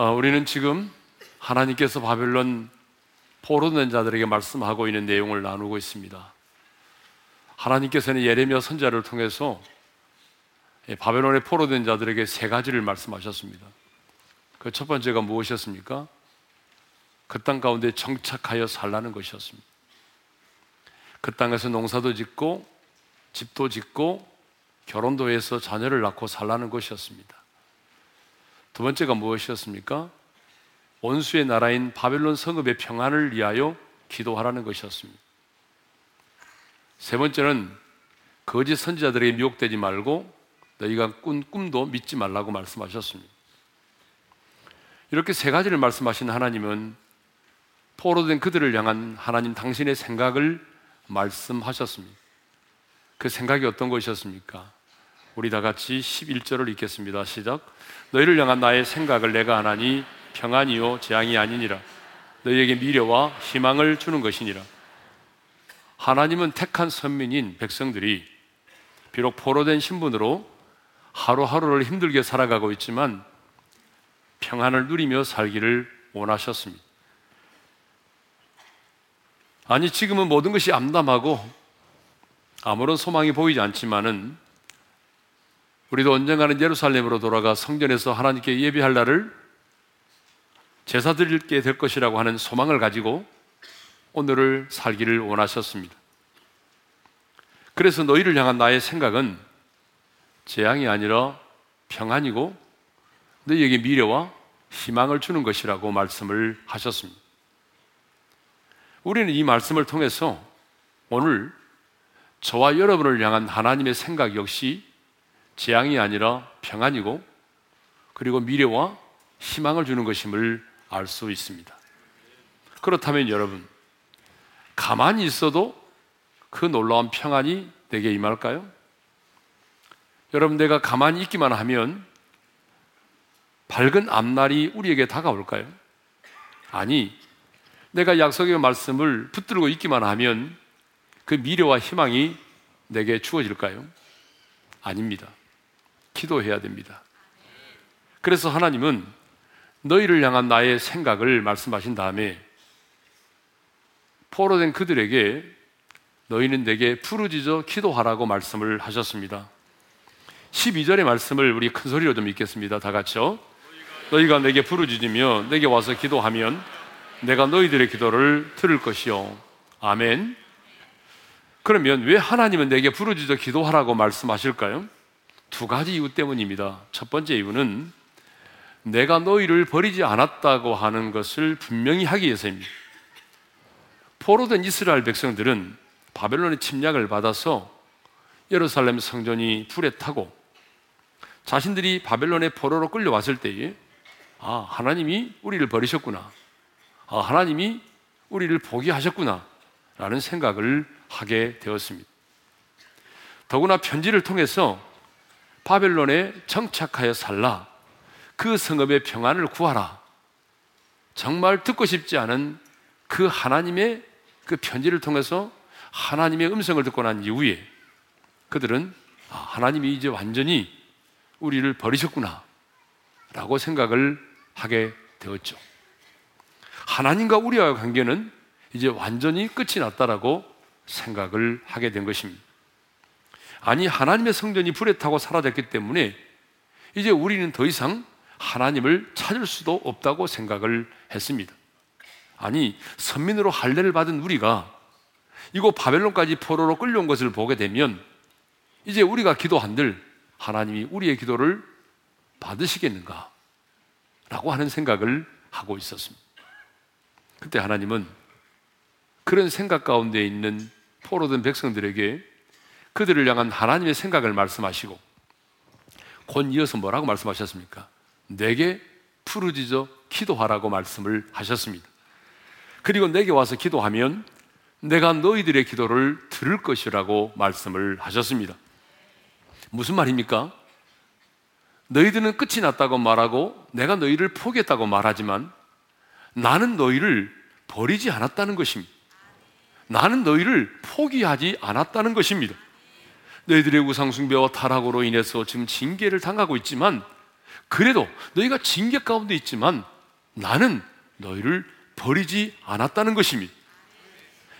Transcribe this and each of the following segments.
어, 우리는 지금 하나님께서 바벨론 포로된 자들에게 말씀하고 있는 내용을 나누고 있습니다. 하나님께서는 예레미야 선자를 통해서 바벨론의 포로된 자들에게 세 가지를 말씀하셨습니다. 그 첫 번째가 무엇이었습니까? 그 땅 가운데 정착하여 살라는 것이었습니다. 그 땅에서 농사도 짓고 집도 짓고 결혼도 해서 자녀를 낳고 살라는 것이었습니다. 두 번째가 무엇이었습니까? 원수의 나라인 바벨론 성읍의 평안을 위하여 기도하라는 것이었습니다. 세 번째는 거짓 선지자들에게 미혹되지 말고 너희가 꾼 꿈도 믿지 말라고 말씀하셨습니다. 이렇게 세 가지를 말씀하신 하나님은 포로된 그들을 향한 하나님 당신의 생각을 말씀하셨습니다. 그 생각이 어떤 것이었습니까? 우리 다 같이 11절을 읽겠습니다. 시작. 너희를 향한 나의 생각을 내가 하나니 평안이요 재앙이 아니니라. 너희에게 미래와 희망을 주는 것이니라. 하나님은 택한 선민인 백성들이 비록 포로된 신분으로 하루하루를 힘들게 살아가고 있지만 평안을 누리며 살기를 원하셨습니다. 아니, 지금은 모든 것이 암담하고 아무런 소망이 보이지 않지만은 우리도 언젠가는 예루살렘으로 돌아가 성전에서 하나님께 예배할 날을 제사 드릴게 될 것이라고 하는 소망을 가지고 오늘을 살기를 원하셨습니다. 그래서 너희를 향한 나의 생각은 재앙이 아니라 평안이고 너희에게 미래와 희망을 주는 것이라고 말씀을 하셨습니다. 우리는 이 말씀을 통해서 오늘 저와 여러분을 향한 하나님의 생각 역시 재앙이 아니라 평안이고 그리고 미래와 희망을 주는 것임을 알 수 있습니다. 그렇다면 여러분, 가만히 있어도 그 놀라운 평안이 내게 임할까요? 여러분, 내가 가만히 있기만 하면 밝은 앞날이 우리에게 다가올까요? 아니, 내가 약속의 말씀을 붙들고 있기만 하면 그 미래와 희망이 내게 주어질까요? 아닙니다. 기도해야 됩니다. 그래서 하나님은 너희를 향한 나의 생각을 말씀하신 다음에 포로된 그들에게 너희는 내게 부르짖어 기도하라고 말씀을 하셨습니다. 12절의 말씀을 우리 큰 소리로 좀 읽겠습니다. 다 같이요. 너희가 내게 부르짖으며 내게 와서 기도하면 내가 너희들의 기도를 들을 것이요. 아멘. 그러면 왜 하나님은 내게 부르짖어 기도하라고 말씀하실까요? 두 가지 이유 때문입니다. 첫 번째 이유는 내가 너희를 버리지 않았다고 하는 것을 분명히 하기 위해서입니다. 포로된 이스라엘 백성들은 바벨론의 침략을 받아서 예루살렘 성전이 불에 타고 자신들이 바벨론의 포로로 끌려왔을 때에 아, 하나님이 우리를 버리셨구나. 아, 하나님이 우리를 포기하셨구나. 라는 생각을 하게 되었습니다. 더구나 편지를 통해서 바벨론에 정착하여 살라. 그 성읍의 평안을 구하라. 정말 듣고 싶지 않은 그 하나님의 그 편지를 통해서 하나님의 음성을 듣고 난 이후에 그들은 아, 하나님이 이제 완전히 우리를 버리셨구나. 라고 생각을 하게 되었죠. 하나님과 우리와의 관계는 이제 완전히 끝이 났다라고 생각을 하게 된 것입니다. 아니, 하나님의 성전이 불에 타고 사라졌기 때문에 이제 우리는 더 이상 하나님을 찾을 수도 없다고 생각을 했습니다. 아니, 선민으로 할례를 받은 우리가 이곳 바벨론까지 포로로 끌려온 것을 보게 되면 이제 우리가 기도한들 하나님이 우리의 기도를 받으시겠는가? 라고 하는 생각을 하고 있었습니다. 그때 하나님은 그런 생각 가운데 있는 포로된 백성들에게 그들을 향한 하나님의 생각을 말씀하시고 곧 이어서 뭐라고 말씀하셨습니까? 내게 푸르짖어 기도하라고 말씀을 하셨습니다. 그리고 내게 와서 기도하면 내가 너희들의 기도를 들을 것이라고 말씀을 하셨습니다. 무슨 말입니까? 너희들은 끝이 났다고 말하고 내가 너희를 포기했다고 말하지만 나는 너희를 버리지 않았다는 것입니다. 나는 너희를 포기하지 않았다는 것입니다. 너희들의 우상숭배와 타락으로 인해서 지금 징계를 당하고 있지만 그래도 너희가 징계 가운데 있지만 나는 너희를 버리지 않았다는 것입니다.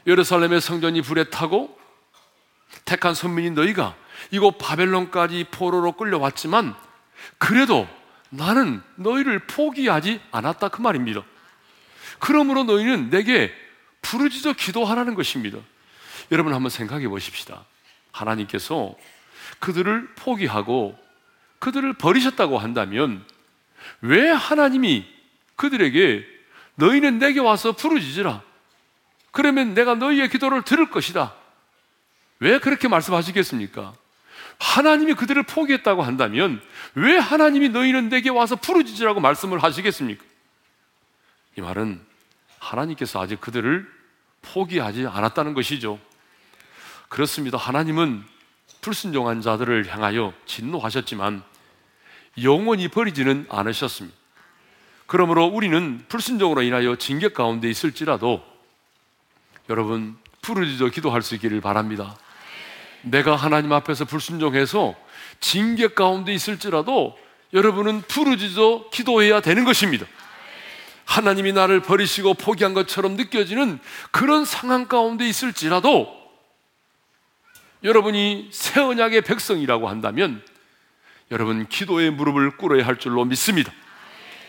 예루살렘의 성전이 불에 타고 택한 선민인 너희가 이곳 바벨론까지 포로로 끌려왔지만 그래도 나는 너희를 포기하지 않았다 그 말입니다. 그러므로 너희는 내게 부르짖어 기도하라는 것입니다. 여러분 한번 생각해 보십시다. 하나님께서 그들을 포기하고 그들을 버리셨다고 한다면 왜 하나님이 그들에게 너희는 내게 와서 부르짖으라. 그러면 내가 너희의 기도를 들을 것이다. 왜 그렇게 말씀하시겠습니까? 하나님이 그들을 포기했다고 한다면 왜 하나님이 너희는 내게 와서 부르짖으라고 말씀을 하시겠습니까? 이 말은 하나님께서 아직 그들을 포기하지 않았다는 것이죠. 그렇습니다. 하나님은 불순종한 자들을 향하여 진노하셨지만 영원히 버리지는 않으셨습니다. 그러므로 우리는 불순종으로 인하여 징계 가운데 있을지라도 여러분 부르짖어 기도할 수 있기를 바랍니다. 내가 하나님 앞에서 불순종해서 징계 가운데 있을지라도 여러분은 부르짖어 기도해야 되는 것입니다. 하나님이 나를 버리시고 포기한 것처럼 느껴지는 그런 상황 가운데 있을지라도 여러분이 새 언약의 백성이라고 한다면 여러분 기도의 무릎을 꿇어야 할 줄로 믿습니다.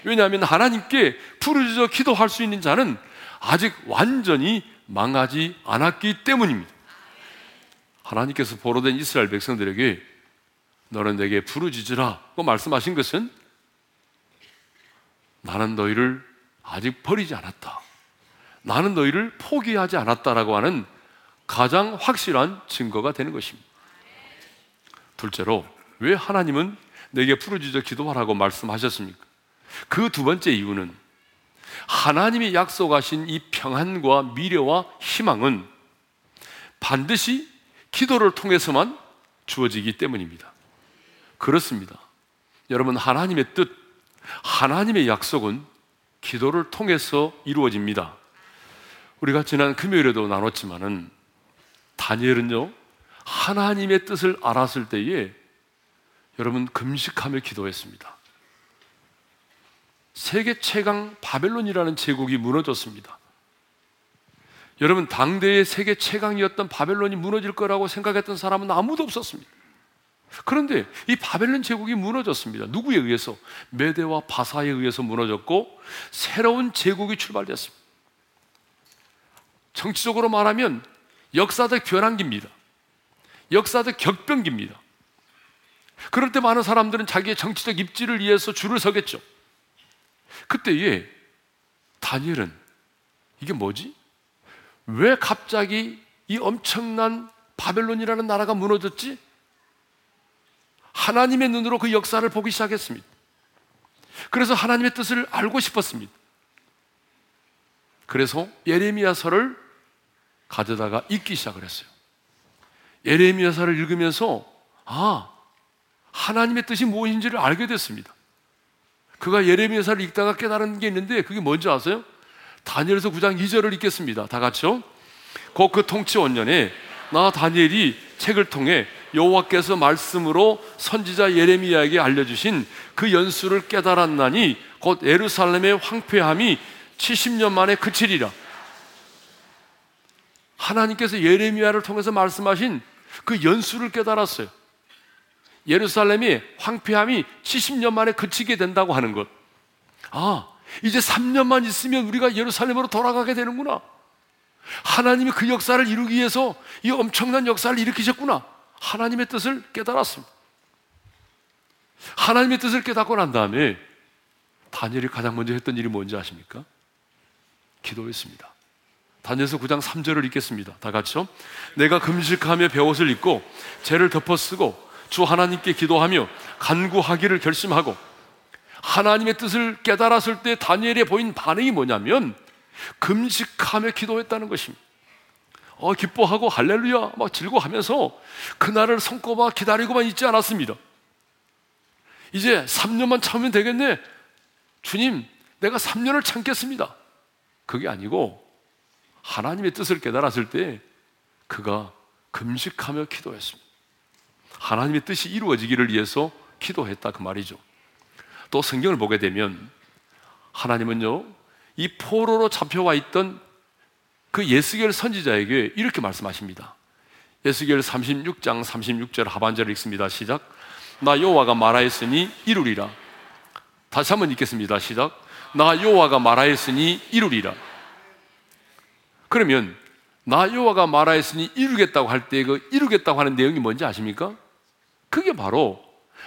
왜냐하면 하나님께 부르짖어 기도할 수 있는 자는 아직 완전히 망하지 않았기 때문입니다. 하나님께서 보로된 이스라엘 백성들에게 너는 내게 부르짖으라고 말씀하신 것은 나는 너희를 아직 버리지 않았다. 나는 너희를 포기하지 않았다라고 하는 가장 확실한 증거가 되는 것입니다. 둘째로 왜 하나님은 내게 부르짖어 기도하라고 말씀하셨습니까? 그 두 번째 이유는 하나님이 약속하신 이 평안과 미래와 희망은 반드시 기도를 통해서만 주어지기 때문입니다. 그렇습니다. 여러분, 하나님의 뜻, 하나님의 약속은 기도를 통해서 이루어집니다. 우리가 지난 금요일에도 나눴지만은 다니엘은요, 하나님의 뜻을 알았을 때에 여러분 금식하며 기도했습니다. 세계 최강 바벨론이라는 제국이 무너졌습니다. 여러분, 당대의 세계 최강이었던 바벨론이 무너질 거라고 생각했던 사람은 아무도 없었습니다. 그런데 이 바벨론 제국이 무너졌습니다. 누구에 의해서? 메대와 바사에 의해서 무너졌고 새로운 제국이 출발됐습니다. 정치적으로 말하면 역사적 변환기입니다. 역사적 격변기입니다. 그럴 때 많은 사람들은 자기의 정치적 입지를 위해서 줄을 서겠죠. 그때에 다니엘은 이게 뭐지? 왜 갑자기 이 엄청난 바벨론이라는 나라가 무너졌지? 하나님의 눈으로 그 역사를 보기 시작했습니다. 그래서 하나님의 뜻을 알고 싶었습니다. 그래서 예레미야서를 가져다가 읽기 시작을 했어요. 예레미야서를 읽으면서 아 하나님의 뜻이 무엇인지를 알게 됐습니다. 그가 예레미야서를 읽다가 깨달은 게 있는데 그게 뭔지 아세요? 다니엘서 9장 2절을 읽겠습니다. 다 같이요. 곧 그 통치 원년에 나 다니엘이 책을 통해 여호와께서 말씀으로 선지자 예레미야에게 알려주신 그 연수를 깨달았나니 곧 예루살렘의 황폐함이 70년 만에 그치리라. 하나님께서 예레미야를 통해서 말씀하신 그 연수를 깨달았어요. 예루살렘이 황폐함이 70년 만에 그치게 된다고 하는 것. 아, 이제 3년만 있으면 우리가 예루살렘으로 돌아가게 되는구나. 하나님이 그 역사를 이루기 위해서 이 엄청난 역사를 일으키셨구나. 하나님의 뜻을 깨달았습니다. 하나님의 뜻을 깨닫고 난 다음에 다니엘이 가장 먼저 했던 일이 뭔지 아십니까? 기도했습니다. 다니엘서 9장 3절을 읽겠습니다. 다 같이요. 내가 금식하며 배옷을 입고 죄를 덮어 쓰고 주 하나님께 기도하며 간구하기를 결심하고 하나님의 뜻을 깨달았을 때 다니엘에 보인 반응이 뭐냐면 금식하며 기도했다는 것입니다. 어, 기뻐하고 할렐루야 막 즐거워하면서 그날을 손꼽아 기다리고만 있지 않았습니다. 이제 3년만 참으면 되겠네. 주님, 내가 3년을 참겠습니다. 그게 아니고 하나님의 뜻을 깨달았을 때 그가 금식하며 기도했습니다. 하나님의 뜻이 이루어지기를 위해서 기도했다 그 말이죠. 또 성경을 보게 되면 하나님은요, 이 포로로 잡혀와 있던 그 예스겔 선지자에게 이렇게 말씀하십니다. 예스겔 36장 36절 하반절을 읽습니다. 시작. 나 여호와가 말하였으니 이루리라. 다시 한번 읽겠습니다. 시작. 나 여호와가 말하였으니 이루리라. 그러면 나 여호와가 말하였으니 이루겠다고 할 때 그 이루겠다고 하는 내용이 뭔지 아십니까? 그게 바로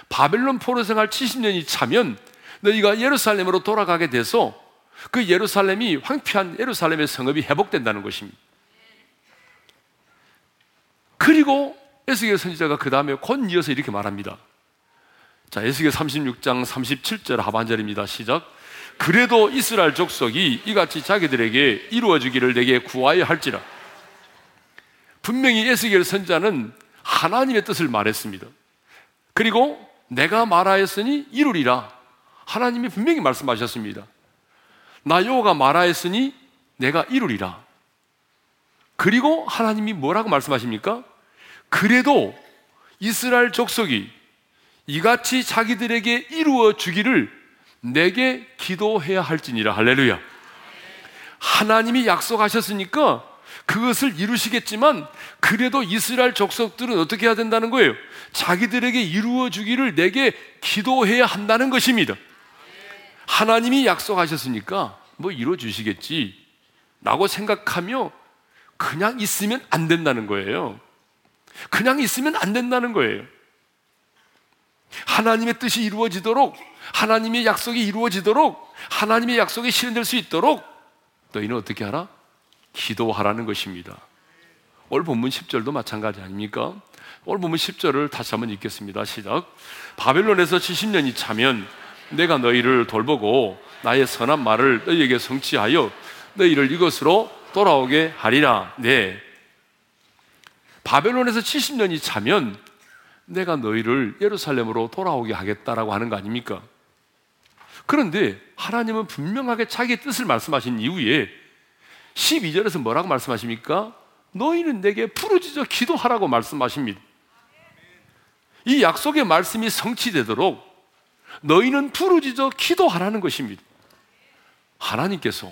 바벨론 포로 생활 70년이 차면 너희가 예루살렘으로 돌아가게 돼서 그 예루살렘이 황폐한 예루살렘의 성읍이 회복된다는 것입니다. 그리고 에스겔 선지자가 그 다음에 곧 이어서 이렇게 말합니다. 자, 에스겔 36장 37절 하반절입니다. 시작. 그래도 이스라엘 족속이 이같이 자기들에게 이루어지기를 내게 구하여 할지라. 분명히 에스겔 선자는 하나님의 뜻을 말했습니다. 그리고 내가 말하였으니 이루리라. 하나님이 분명히 말씀하셨습니다. 나 여호가 말하였으니 내가 이루리라. 그리고 하나님이 뭐라고 말씀하십니까? 그래도 이스라엘 족속이 이같이 자기들에게 이루어 주기를 내게 기도해야 할지니라. 할렐루야. 하나님이 약속하셨으니까 그것을 이루시겠지만 그래도 이스라엘 족속들은 어떻게 해야 된다는 거예요? 자기들에게 이루어 주기를 내게 기도해야 한다는 것입니다. 하나님이 약속하셨으니까 뭐 이루어 주시겠지. 라고 생각하며 그냥 있으면 안 된다는 거예요. 그냥 있으면 안 된다는 거예요. 하나님의 뜻이 이루어지도록, 하나님의 약속이 이루어지도록, 하나님의 약속이 실현될 수 있도록 너희는 어떻게 하라? 기도하라는 것입니다. 오늘 본문 10절도 마찬가지 아닙니까? 오늘 본문 10절을 다시 한번 읽겠습니다. 시작. 바벨론에서 70년이 차면 내가 너희를 돌보고 나의 선한 말을 너희에게 성취하여 너희를 이것으로 돌아오게 하리라. 네. 바벨론에서 70년이 차면 내가 너희를 예루살렘으로 돌아오게 하겠다라고 하는 거 아닙니까? 그런데 하나님은 분명하게 자기 뜻을 말씀하신 이후에 12절에서 뭐라고 말씀하십니까? 너희는 내게 부르짖어 기도하라고 말씀하십니다. 이 약속의 말씀이 성취되도록 너희는 부르짖어 기도하라는 것입니다. 하나님께서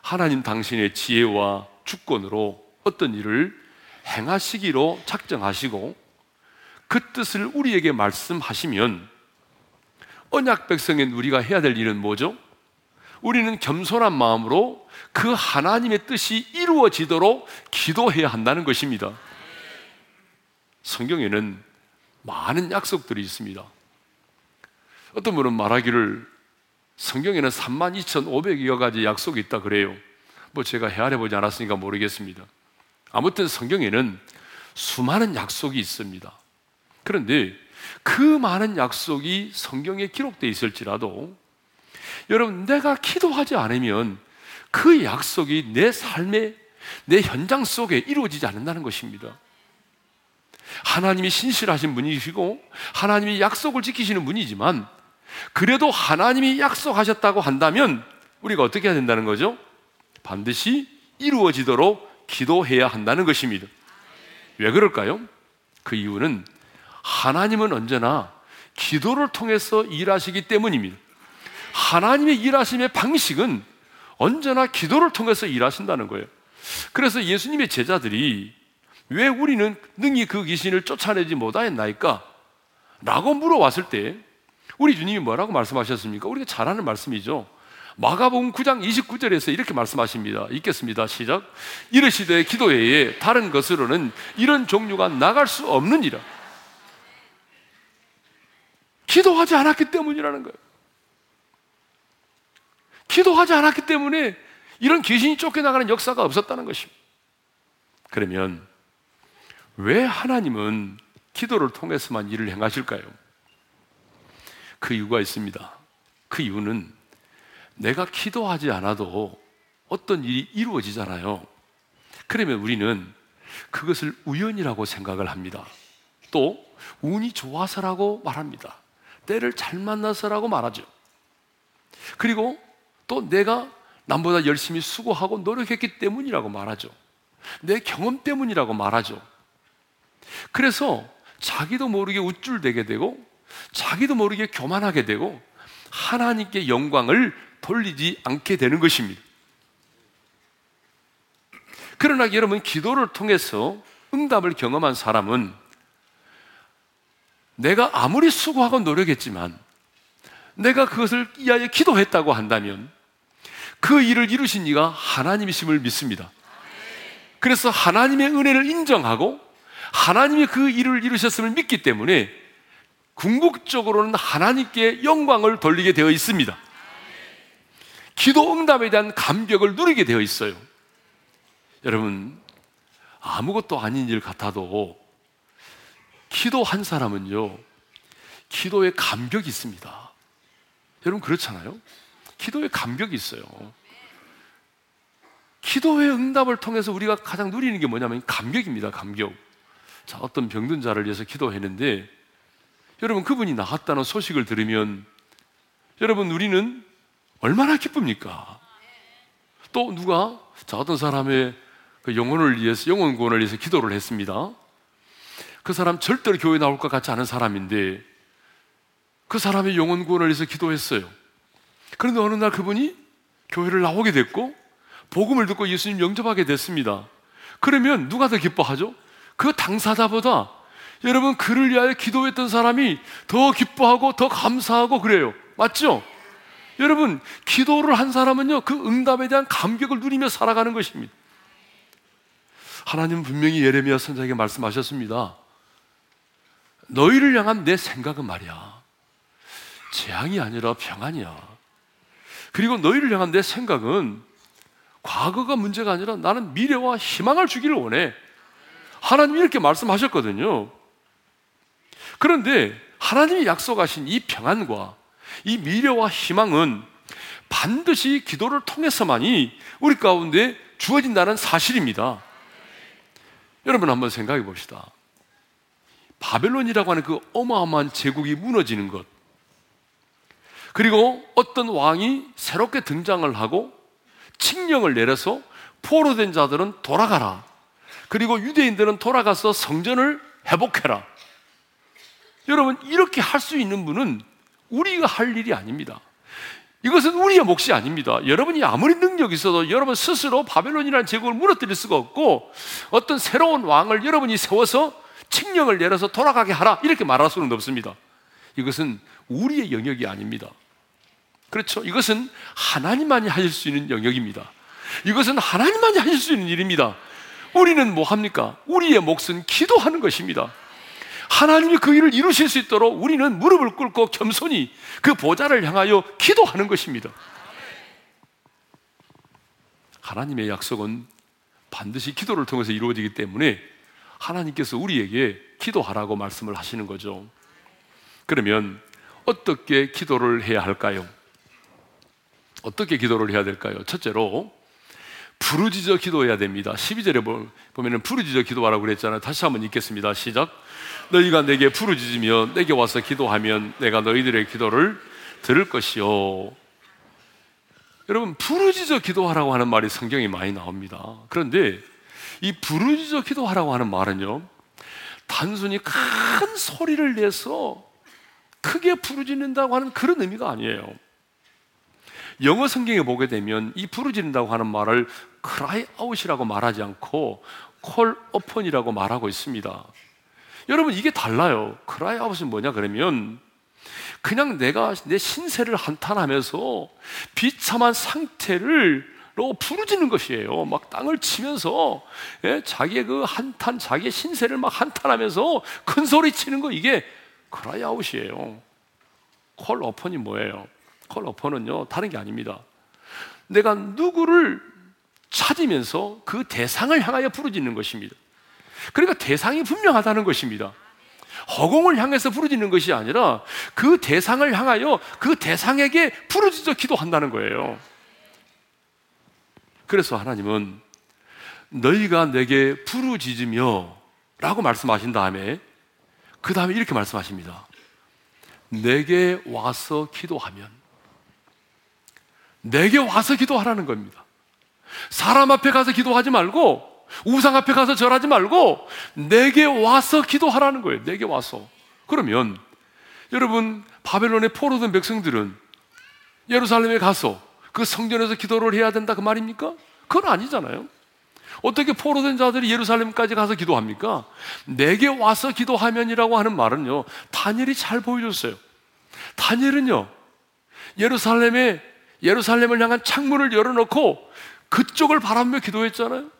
하나님 당신의 지혜와 주권으로 어떤 일을 행하시기로 작정하시고 그 뜻을 우리에게 말씀하시면 언약 백성인 우리가 해야 될 일은 뭐죠? 우리는 겸손한 마음으로 그 하나님의 뜻이 이루어지도록 기도해야 한다는 것입니다. 성경에는 많은 약속들이 있습니다. 어떤 분은 말하기를 성경에는 32,500여 가지 약속이 있다 그래요. 뭐 제가 헤아려 보지 않았으니까 모르겠습니다. 아무튼 성경에는 수많은 약속이 있습니다. 그런데 그 많은 약속이 성경에 기록되어 있을지라도 여러분 내가 기도하지 않으면 그 약속이 내 삶의 내 현장 속에 이루어지지 않는다는 것입니다. 하나님이 신실하신 분이시고 하나님이 약속을 지키시는 분이지만 그래도 하나님이 약속하셨다고 한다면 우리가 어떻게 해야 된다는 거죠? 반드시 이루어지도록 기도해야 한다는 것입니다. 왜 그럴까요? 그 이유는 하나님은 언제나 기도를 통해서 일하시기 때문입니다. 하나님의 일하심의 방식은 언제나 기도를 통해서 일하신다는 거예요. 그래서 예수님의 제자들이 왜 우리는 능히 그 귀신을 쫓아내지 못하였나이까? 라고 물어왔을 때 우리 주님이 뭐라고 말씀하셨습니까? 우리가 잘 아는 말씀이죠. 마가복음 9장 29절에서 이렇게 말씀하십니다. 읽겠습니다. 시작. 이르시되 기도회에 다른 것으로는 이런 종류가 나갈 수 없느니라. 기도하지 않았기 때문이라는 거예요. 기도하지 않았기 때문에 이런 귀신이 쫓겨나가는 역사가 없었다는 것입니다. 그러면 왜 하나님은 기도를 통해서만 일을 행하실까요? 그 이유가 있습니다. 그 이유는 내가 기도하지 않아도 어떤 일이 이루어지잖아요. 그러면 우리는 그것을 우연이라고 생각을 합니다. 또 운이 좋아서라고 말합니다. 때를 잘 만나서라고 말하죠. 그리고 또 내가 남보다 열심히 수고하고 노력했기 때문이라고 말하죠. 내 경험 때문이라고 말하죠. 그래서 자기도 모르게 우쭐대게 되고 자기도 모르게 교만하게 되고 하나님께 영광을 돌리지 않게 되는 것입니다. 그러나 여러분, 기도를 통해서 응답을 경험한 사람은 내가 아무리 수고하고 노력했지만 내가 그것을 이하에 기도했다고 한다면 그 일을 이루신 이가 하나님이심을 믿습니다. 그래서 하나님의 은혜를 인정하고 하나님이 그 일을 이루셨음을 믿기 때문에 궁극적으로는 하나님께 영광을 돌리게 되어 있습니다. 기도 응답에 대한 감격을 누리게 되어 있어요. 여러분, 아무것도 아닌 일 같아도 기도한 사람은요, 기도에 감격이 있습니다. 여러분, 그렇잖아요? 기도에 감격이 있어요. 기도의 응답을 통해서 우리가 가장 누리는 게 뭐냐면 감격입니다, 감격. 자, 어떤 병든 자를 위해서 기도했는데, 여러분, 그분이 나았다는 소식을 들으면, 여러분, 우리는 얼마나 기쁩니까? 또 누가, 자, 어떤 사람의 그 영혼을 위해서, 영혼 구원을 위해서 기도를 했습니다. 그 사람 절대로 교회 나올 것 같지 않은 사람인데 그 사람의 영혼 구원을 위해서 기도했어요. 그런데 어느 날 그분이 교회를 나오게 됐고 복음을 듣고 예수님 영접하게 됐습니다. 그러면 누가 더 기뻐하죠? 그 당사자보다 여러분 그를 위하여 기도했던 사람이 더 기뻐하고 더 감사하고 그래요. 맞죠? 여러분 기도를 한 사람은요 그 응답에 대한 감격을 누리며 살아가는 것입니다. 하나님 분명히 예레미야 선자에게 말씀하셨습니다. 너희를 향한 내 생각은 말이야. 재앙이 아니라 평안이야. 그리고 너희를 향한 내 생각은 과거가 문제가 아니라 나는 미래와 희망을 주기를 원해. 하나님이 이렇게 말씀하셨거든요. 그런데 하나님이 약속하신 이 평안과 이 미래와 희망은 반드시 기도를 통해서만이 우리 가운데 주어진다는 사실입니다. 여러분 한번 생각해 봅시다. 바벨론이라고 하는 그 어마어마한 제국이 무너지는 것. 그리고 어떤 왕이 새롭게 등장을 하고 칙령을 내려서 포로된 자들은 돌아가라. 그리고 유대인들은 돌아가서 성전을 회복해라. 여러분, 이렇게 할 수 있는 분은 우리가 할 일이 아닙니다. 이것은 우리의 몫이 아닙니다. 여러분이 아무리 능력이 있어도 여러분 스스로 바벨론이라는 제국을 무너뜨릴 수가 없고 어떤 새로운 왕을 여러분이 세워서 칙령을 내려서 돌아가게 하라 이렇게 말할 수는 없습니다. 이것은 우리의 영역이 아닙니다. 그렇죠? 이것은 하나님만이 하실 수 있는 영역입니다. 이것은 하나님만이 하실 수 있는 일입니다. 우리는 뭐 합니까? 우리의 몫은 기도하는 것입니다. 하나님이 그 일을 이루실 수 있도록 우리는 무릎을 꿇고 겸손히 그 보좌를 향하여 기도하는 것입니다. 하나님의 약속은 반드시 기도를 통해서 이루어지기 때문에 하나님께서 우리에게 기도하라고 말씀을 하시는 거죠. 그러면 어떻게 기도를 해야 할까요? 어떻게 기도를 해야 될까요? 첫째로 부르짖어 기도해야 됩니다. 12절에 보면은 부르짖어 기도하라고 그랬잖아요. 다시 한번 읽겠습니다. 시작. 너희가 내게 부르짖으며 내게 와서 기도하면 내가 너희들의 기도를 들을 것이요. 여러분 부르짖어 기도하라고 하는 말이 성경에 많이 나옵니다. 그런데 이 부르짖어 기도하라고 하는 말은요, 단순히 큰 소리를 내서 크게 부르짖는다고 하는 그런 의미가 아니에요. 영어 성경에 보게 되면 이 부르짖는다고 하는 말을 cry out이라고 말하지 않고 call upon이라고 말하고 있습니다. 여러분 이게 달라요. cry out은 뭐냐 그러면 그냥 내가 내 신세를 한탄하면서 비참한 상태를 로 부르짖는 것이에요. 막 땅을 치면서 예? 자기의 그 한탄, 자기의 신세를 막 한탄하면서 큰 소리 치는 거 이게 Cry out이에요. Call upon이 뭐예요? Call upon은요 다른 게 아닙니다. 내가 누구를 찾으면서 그 대상을 향하여 부르짖는 것입니다. 그러니까 대상이 분명하다는 것입니다. 허공을 향해서 부르짖는 것이 아니라 그 대상을 향하여 그 대상에게 부르짖어 기도한다는 거예요. 그래서 하나님은 너희가 내게 부르짖으며 라고 말씀하신 다음에 그 다음에 이렇게 말씀하십니다. 내게 와서 기도하면 내게 와서 기도하라는 겁니다. 사람 앞에 가서 기도하지 말고 우상 앞에 가서 절하지 말고 내게 와서 기도하라는 거예요. 내게 와서. 그러면 여러분 바벨론의 포로된 백성들은 예루살렘에 가서 그 성전에서 기도를 해야 된다 그 말입니까? 그건 아니잖아요. 어떻게 포로된 자들이 예루살렘까지 가서 기도합니까? 내게 와서 기도하면이라고 하는 말은요, 다니엘이 잘 보여줬어요. 다니엘은요, 예루살렘에, 예루살렘을 향한 창문을 열어놓고 그쪽을 바라보며 기도했잖아요.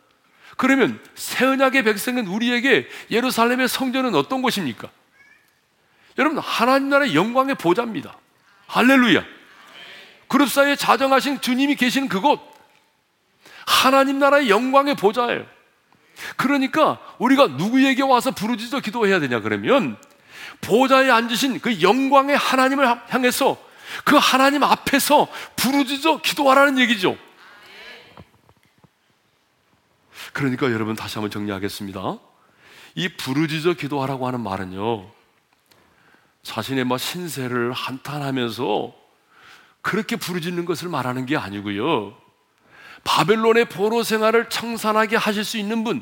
그러면 새 언약의 백성은 우리에게 예루살렘의 성전은 어떤 곳입니까? 여러분, 하나님 나라의 영광의 보좌입니다. 할렐루야. 그룹 사이에 자정하신 주님이 계시는 그곳, 하나님 나라의 영광의 보좌예요. 그러니까 우리가 누구에게 와서 부르짖어 기도해야 되냐 그러면 보좌에 앉으신 그 영광의 하나님을 향해서 그 하나님 앞에서 부르짖어 기도하라는 얘기죠. 그러니까 여러분 다시 한번 정리하겠습니다. 이 부르짖어 기도하라고 하는 말은요. 자신의 뭐 신세를 한탄하면서 그렇게 부르짖는 것을 말하는 게 아니고요. 바벨론의 포로 생활을 청산하게 하실 수 있는 분,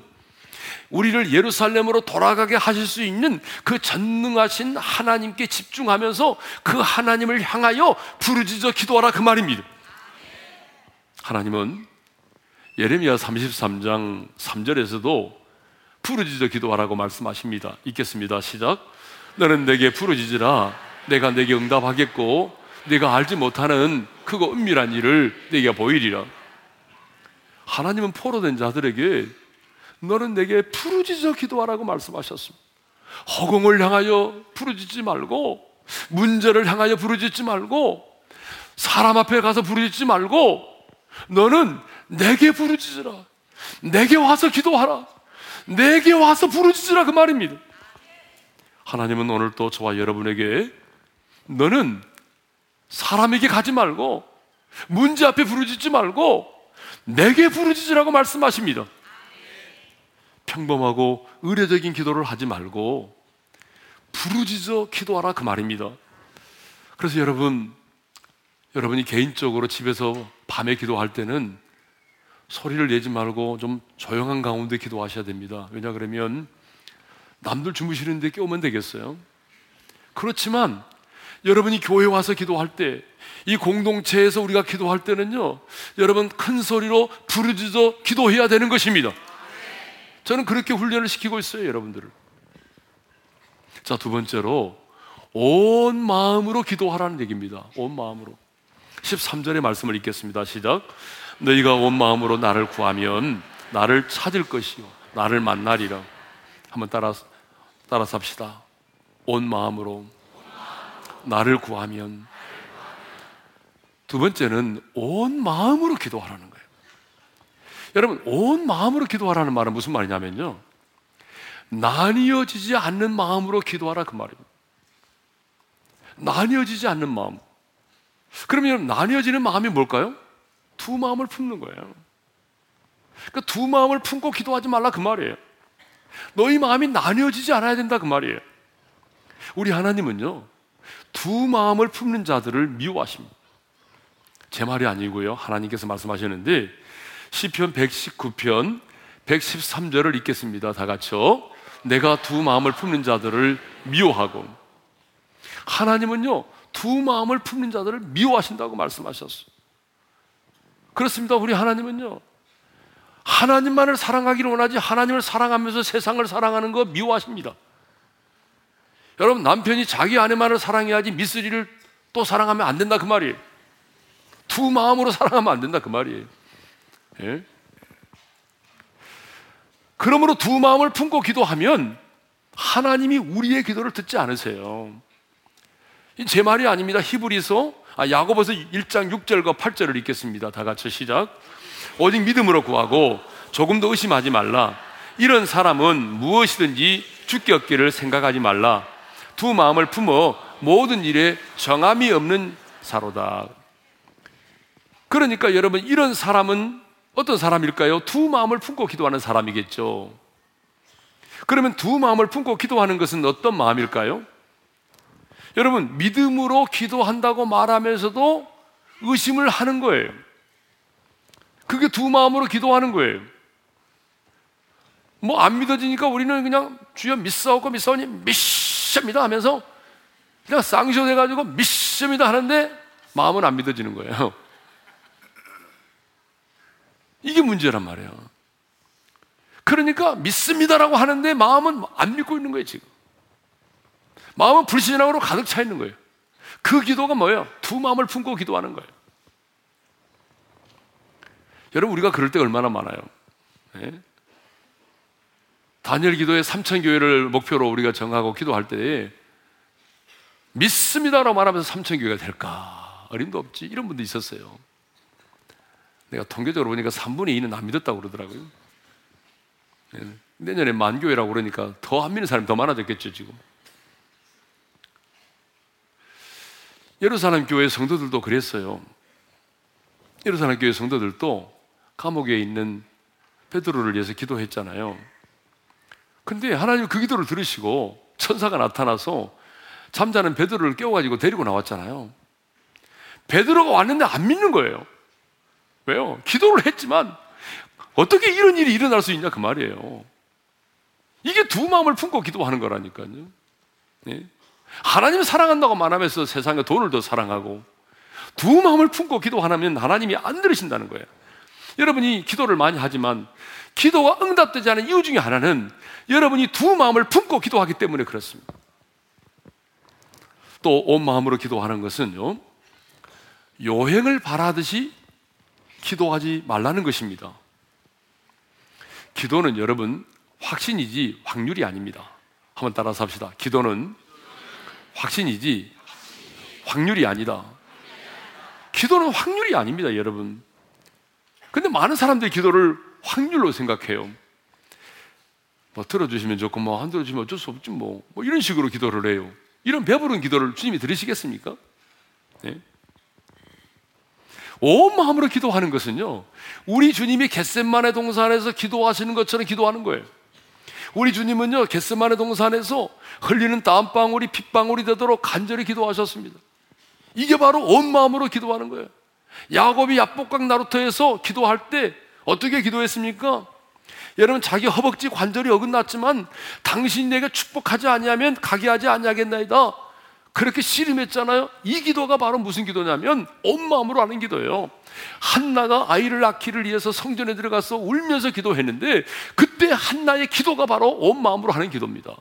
우리를 예루살렘으로 돌아가게 하실 수 있는 그 전능하신 하나님께 집중하면서 그 하나님을 향하여 부르짖어 기도하라 그 말입니다. 하나님은 예레미야 33장 3절에서도 부르짖어 기도하라고 말씀하십니다. 읽겠습니다. 시작. 너는 내게 부르짖으라. 내가 내게 응답하겠고 내가 알지 못하는 크고 은밀한 일을 내게 보이리라. 하나님은 포로된 자들에게 너는 내게 부르짖어 기도하라고 말씀하셨습니다. 허공을 향하여 부르짖지 말고 문제를 향하여 부르짖지 말고 사람 앞에 가서 부르짖지 말고 너는 내게 부르짖으라. 내게 와서 기도하라. 내게 와서 부르짖으라 그 말입니다. 하나님은 오늘 또 저와 여러분에게 너는 사람에게 가지 말고 문제 앞에 부르짖지 말고 내게 부르짖으라고 말씀하십니다. 평범하고 의례적인 기도를 하지 말고 부르짖어 기도하라 그 말입니다. 그래서 여러분 여러분이 개인적으로 집에서 밤에 기도할 때는 소리를 내지 말고 좀 조용한 가운데 기도하셔야 됩니다. 왜냐 그러면 남들 주무시는데 깨우면 되겠어요. 그렇지만 여러분이 교회 와서 기도할 때, 이 공동체에서 우리가 기도할 때는요, 여러분 큰 소리로 부르짖어 기도해야 되는 것입니다. 저는 그렇게 훈련을 시키고 있어요, 여러분들을. 자, 두 번째로, 온 마음으로 기도하라는 얘기입니다. 온 마음으로. 13절의 말씀을 읽겠습니다. 시작. 너희가 온 마음으로 나를 구하면 나를 찾을 것이요. 나를 만나리라. 한번 따라, 따라서 합시다. 온 마음으로 나를 구하면 두 번째는 온 마음으로 기도하라는 거예요. 여러분, 온 마음으로 기도하라는 말은 무슨 말이냐면요. 나뉘어지지 않는 마음으로 기도하라 그 말입니다. 나뉘어지지 않는 마음. 그러면 나뉘어지는 마음이 뭘까요? 두 마음을 품는 거예요. 그러니까 두 마음을 품고 기도하지 말라 그 말이에요. 너희 마음이 나뉘어지지 않아야 된다 그 말이에요. 우리 하나님은요, 두 마음을 품는 자들을 미워하십니다. 제 말이 아니고요. 하나님께서 말씀하셨는데 시편 119편 113절을 읽겠습니다. 다 같이요. 내가 두 마음을 품는 자들을 미워하고 하나님은요. 두 마음을 품는 자들을 미워하신다고 말씀하셨어요. 그렇습니다. 우리 하나님은요. 하나님만을 사랑하기를 원하지 하나님을 사랑하면서 세상을 사랑하는 거 미워하십니다. 여러분 남편이 자기 아내만을 사랑해야지 미쓰리를 또 사랑하면 안 된다 그 말이에요. 두 마음으로 사랑하면 안 된다 그 말이에요. 예? 그러므로 두 마음을 품고 기도하면 하나님이 우리의 기도를 듣지 않으세요. 제 말이 아닙니다. 히브리서 아, 야고보서 1장 6절과 8절을 읽겠습니다. 다 같이 시작. 오직 믿음으로 구하고 조금 더 의심하지 말라. 이런 사람은 무엇이든지 죽게 얻기를 생각하지 말라. 두 마음을 품어 모든 일에 정함이 없는 사로다. 그러니까 여러분 이런 사람은 어떤 사람일까요? 두 마음을 품고 기도하는 사람이겠죠. 그러면 두 마음을 품고 기도하는 것은 어떤 마음일까요? 여러분 믿음으로 기도한다고 말하면서도 의심을 하는 거예요. 그게 두 마음으로 기도하는 거예요. 뭐 안 믿어지니까 우리는 그냥 주여 믿사오고 믿사오니 믿 믿습니다 하면서 그냥 쌍시돼가지고 믿습니다 하는데 마음은 안 믿어지는 거예요. 이게 문제란 말이에요. 그러니까 믿습니다라고 하는데 마음은 안 믿고 있는 거예요, 지금. 마음은 불신앙으로 가득 차 있는 거예요. 그 기도가 뭐예요? 두 마음을 품고 기도하는 거예요. 여러분, 우리가 그럴 때 얼마나 많아요. 네? 단일 기도의 3천 교회를 목표로 우리가 정하고 기도할 때 믿습니다라고 말하면서 3천 교회가 될까? 어림도 없지. 이런 분도 있었어요. 내가 통계적으로 보니까 3분의 2는 안 믿었다고 그러더라고요. 네. 내년에 만교회라고 그러니까 더 안 믿는 사람이 더 많아졌겠죠, 지금. 예루살렘 교회 성도들도 그랬어요. 예루살렘 교회 성도들도 감옥에 있는 베드로를 위해서 기도했잖아요. 근데 하나님 그 기도를 들으시고 천사가 나타나서 잠자는 베드로를 깨워가지고 데리고 나왔잖아요. 베드로가 왔는데 안 믿는 거예요. 왜요? 기도를 했지만 어떻게 이런 일이 일어날 수 있냐 그 말이에요. 이게 두 마음을 품고 기도하는 거라니까요. 네? 하나님을 사랑한다고 말하면서 세상에 돈을 더 사랑하고 두 마음을 품고 기도하면 하나님이 안 들으신다는 거예요. 여러분이 기도를 많이 하지만 기도가 응답되지 않은 이유 중에 하나는 여러분이 두 마음을 품고 기도하기 때문에 그렇습니다. 또 온 마음으로 기도하는 것은요, 요행을 바라듯이 기도하지 말라는 것입니다. 기도는 여러분 확신이지 확률이 아닙니다. 한번 따라서 합시다. 기도는 확신이지 확률이 아니다. 기도는 확률이 아닙니다, 여러분. 근데 많은 사람들이 기도를 확률로 생각해요. 뭐 들어주시면 좋고 뭐 안 들어주시면 어쩔 수 없지 뭐, 뭐 이런 식으로 기도를 해요. 이런 배부른 기도를 주님이 들으시겠습니까? 네? 온 마음으로 기도하는 것은요, 우리 주님이 겟셋만의 동산에서 기도하시는 것처럼 기도하는 거예요. 우리 주님은요, 겟셋만의 동산에서 흘리는 땀방울이 핏방울이 되도록 간절히 기도하셨습니다. 이게 바로 온 마음으로 기도하는 거예요. 야곱이 야복강 나루터에서 기도할 때 어떻게 기도했습니까? 여러분 자기 허벅지 관절이 어긋났지만 당신이 내게 축복하지 아니하면 가게 하지 아니하겠나이다. 그렇게 씨름했잖아요. 이 기도가 바로 무슨 기도냐면 온 마음으로 하는 기도예요. 한나가 아이를 낳기를 위해서 성전에 들어가서 울면서 기도했는데 그때 한나의 기도가 바로 온 마음으로 하는 기도입니다.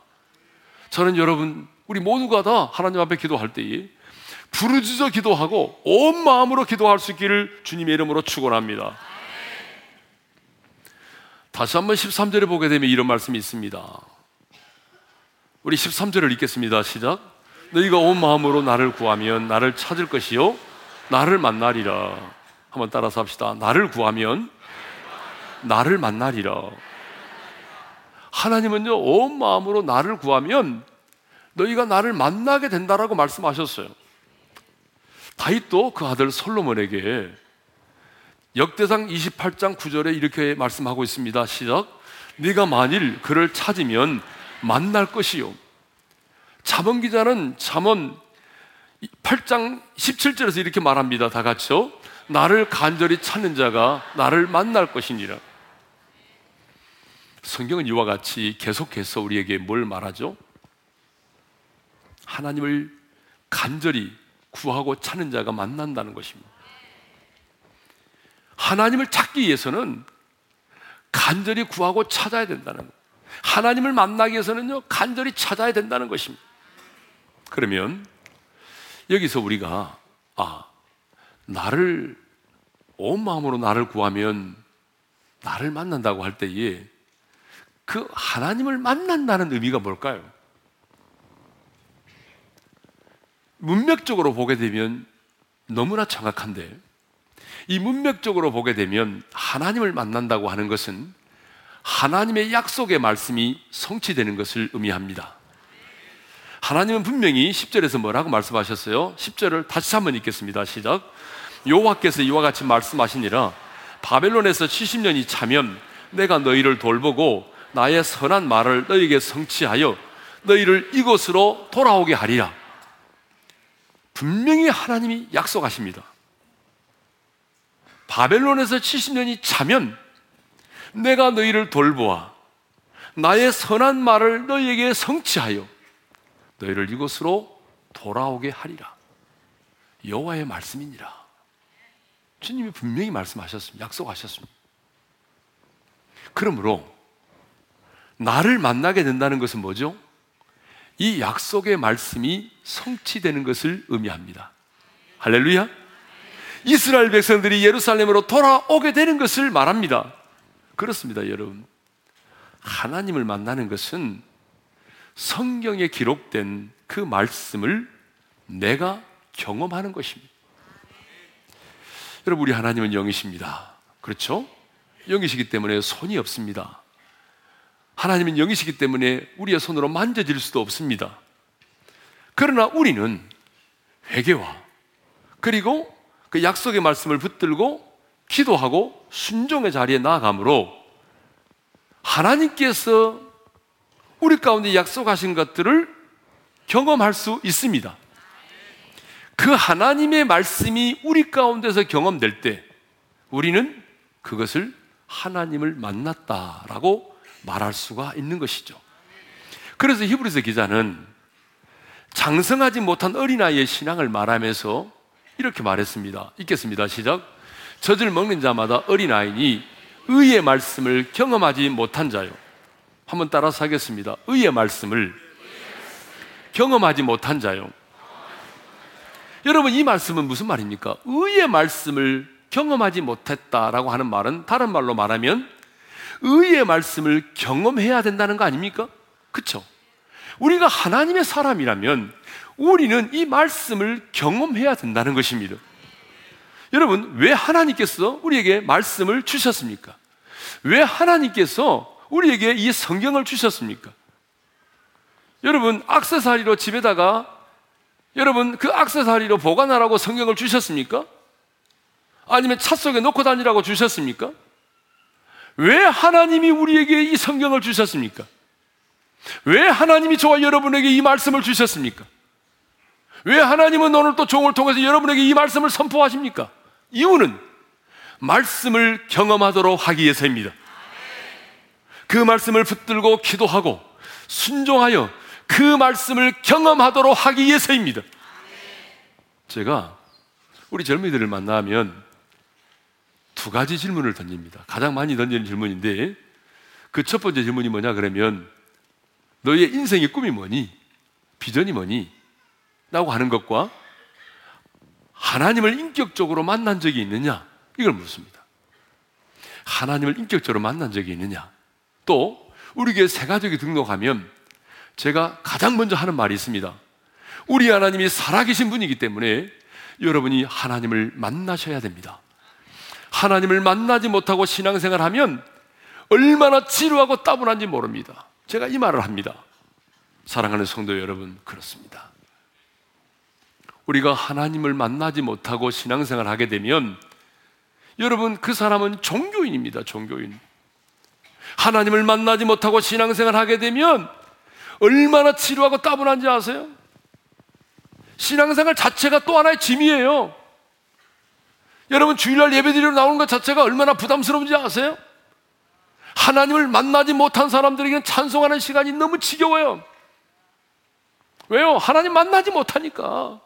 저는 여러분 우리 모두가 다 하나님 앞에 기도할 때에 부르짖어 기도하고 온 마음으로 기도할 수 있기를 주님의 이름으로 축원합니다. 다시 한번 13절에 보게 되면 이런 말씀이 있습니다. 우리 13절을 읽겠습니다. 시작. 너희가 온 마음으로 나를 구하면 나를 찾을 것이요 나를 만나리라. 한번 따라서 합시다. 나를 구하면 나를 만나리라. 하나님은요, 온 마음으로 나를 구하면 너희가 나를 만나게 된다라고 말씀하셨어요. 다윗도 그 아들 솔로몬에게 역대상 28장 9절에 이렇게 말씀하고 있습니다. 시작. 네가 만일 그를 찾으면 만날 것이요. 잠언 기자는 잠언 8장 17절에서 이렇게 말합니다. 다 같이요. 나를 간절히 찾는 자가 나를 만날 것이니라. 성경은 이와 같이 계속해서 우리에게 뭘 말하죠? 하나님을 간절히 구하고 찾는 자가 만난다는 것입니다. 하나님을 찾기 위해서는 간절히 구하고 찾아야 된다는 것. 하나님을 만나기 위해서는요, 간절히 찾아야 된다는 것입니다. 그러면 여기서 우리가, 아, 나를, 온 마음으로 나를 구하면 나를 만난다고 할 때에 그 하나님을 만난다는 의미가 뭘까요? 문맥적으로 보게 되면 너무나 정확한데 이 문맥적으로 보게 되면 하나님을 만난다고 하는 것은 하나님의 약속의 말씀이 성취되는 것을 의미합니다. 하나님은 분명히 10절에서 뭐라고 말씀하셨어요? 10절을 다시 한번 읽겠습니다. 시작. 여호와께서 이와 같이 말씀하시니라 바벨론에서 70년이 차면 내가 너희를 돌보고 나의 선한 말을 너희에게 성취하여 너희를 이곳으로 돌아오게 하리라. 분명히 하나님이 약속하십니다. 바벨론에서 70년이 차면 내가 너희를 돌보아 나의 선한 말을 너희에게 성취하여 너희를 이곳으로 돌아오게 하리라. 여호와의 말씀이니라. 주님이 분명히 말씀하셨습니다. 약속하셨습니다. 그러므로 나를 만나게 된다는 것은 뭐죠? 이 약속의 말씀이 성취되는 것을 의미합니다. 할렐루야. 이스라엘 백성들이 예루살렘으로 돌아오게 되는 것을 말합니다. 그렇습니다, 여러분. 하나님을 만나는 것은 성경에 기록된 그 말씀을 내가 경험하는 것입니다. 여러분, 우리 하나님은 영이십니다. 그렇죠? 영이시기 때문에 손이 없습니다. 하나님은 영이시기 때문에 우리의 손으로 만져질 수도 없습니다. 그러나 우리는 회개와 그리고 그 약속의 말씀을 붙들고 기도하고 순종의 자리에 나아가므로 하나님께서 우리 가운데 약속하신 것들을 경험할 수 있습니다. 그 하나님의 말씀이 우리 가운데서 경험될 때 우리는 그것을 하나님을 만났다라고 말할 수가 있는 것이죠. 그래서 히브리서 기자는 장성하지 못한 어린아이의 신앙을 말하면서 이렇게 말했습니다. 읽겠습니다. 시작. 젖을 먹는 자마다 어린아이니 의의 말씀을 경험하지 못한 자요. 한번 따라서 하겠습니다. 의의 말씀을 경험하지 못한 자요. 여러분, 이 말씀은 무슨 말입니까? 의의 말씀을 경험하지 못했다라고 하는 말은 다른 말로 말하면 의의 말씀을 경험해야 된다는 거 아닙니까? 그쵸? 우리가 하나님의 사람이라면 우리는 이 말씀을 경험해야 된다는 것입니다. 여러분, 왜 하나님께서 우리에게 말씀을 주셨습니까? 왜 하나님께서 우리에게 이 성경을 주셨습니까? 여러분, 악세사리로 집에다가 여러분, 그 악세사리로 보관하라고 성경을 주셨습니까? 아니면 차 속에 놓고 다니라고 주셨습니까? 왜 하나님이 우리에게 이 성경을 주셨습니까? 왜 하나님이 저와 여러분에게 이 말씀을 주셨습니까? 왜 하나님은 오늘 또 종을 통해서 여러분에게 이 말씀을 선포하십니까? 이유는 말씀을 경험하도록 하기 위해서입니다. 그 말씀을 붙들고 기도하고 순종하여 그 말씀을 경험하도록 하기 위해서입니다. 제가 우리 젊은이들을 만나면 두 가지 질문을 던집니다. 가장 많이 던지는 질문인데 그 첫 번째 질문이 뭐냐 그러면 너의 인생의 꿈이 뭐니? 비전이 뭐니? 라고 하는 것과 하나님을 인격적으로 만난 적이 있느냐? 이걸 묻습니다. 하나님을 인격적으로 만난 적이 있느냐? 또, 우리 교회 새 가족이 등록하면 제가 가장 먼저 하는 말이 있습니다. 우리 하나님이 살아계신 분이기 때문에 여러분이 하나님을 만나셔야 됩니다. 하나님을 만나지 못하고 신앙생활 하면 얼마나 지루하고 따분한지 모릅니다. 제가 이 말을 합니다. 사랑하는 성도 여러분, 그렇습니다. 우리가 하나님을 만나지 못하고 신앙생활 하게 되면 여러분 그 사람은 종교인입니다. 종교인. 하나님을 만나지 못하고 신앙생활 하게 되면 얼마나 지루하고 따분한지 아세요? 신앙생활 자체가 또 하나의 짐이에요. 여러분 주일날 예배드리러 나오는 것 자체가 얼마나 부담스러운지 아세요? 하나님을 만나지 못한 사람들에게는 찬송하는 시간이 너무 지겨워요. 왜요? 하나님 만나지 못하니까.